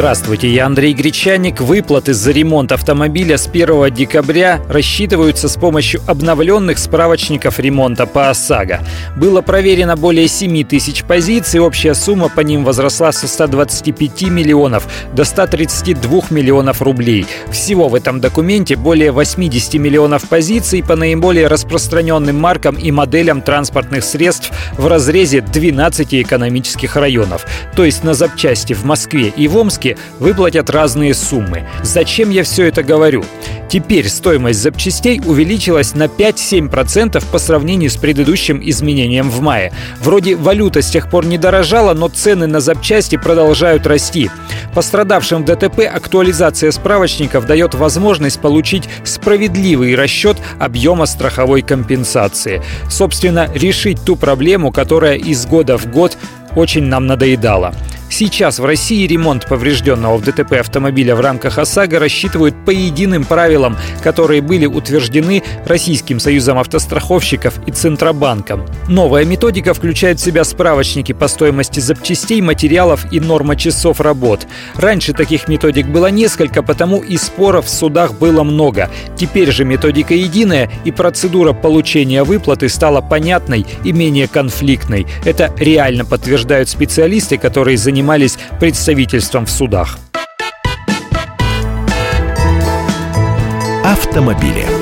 Здравствуйте, я Андрей Гречаник. Выплаты за ремонт автомобиля с 1 декабря рассчитываются с помощью обновленных справочников ремонта по ОСАГО. Было проверено более 7 тысяч позиций, общая сумма по ним возросла со 125 миллионов до 132 миллионов рублей. Всего в этом документе более 80 миллионов позиций по наиболее распространенным маркам и моделям транспортных средств в разрезе 12 экономических районов. То есть на запчасти в Москве и в Омске ипотеки выплатят разные суммы. Зачем я все это говорю? Теперь стоимость запчастей увеличилась на 5-7% по сравнению с предыдущим изменением в мае. Вроде валюта с тех пор не дорожала, но цены на запчасти продолжают расти. Пострадавшим в ДТП актуализация справочников дает возможность получить справедливый расчет объема страховой компенсации. Собственно, решить ту проблему, которая из года в год очень нам надоедала. Сейчас в России ремонт поврежденного в ДТП автомобиля в рамках ОСАГО рассчитывают по единым правилам, которые были утверждены Российским союзом автостраховщиков и Центробанком. Новая методика включает в себя справочники по стоимости запчастей, материалов и норма часов работ. Раньше таких методик было несколько, потому и споров в судах было много. Теперь же методика единая, и процедура получения выплаты стала понятной и менее конфликтной. Это реально подтверждают специалисты, которые занимаются занимались представительством в судах. Автомобили.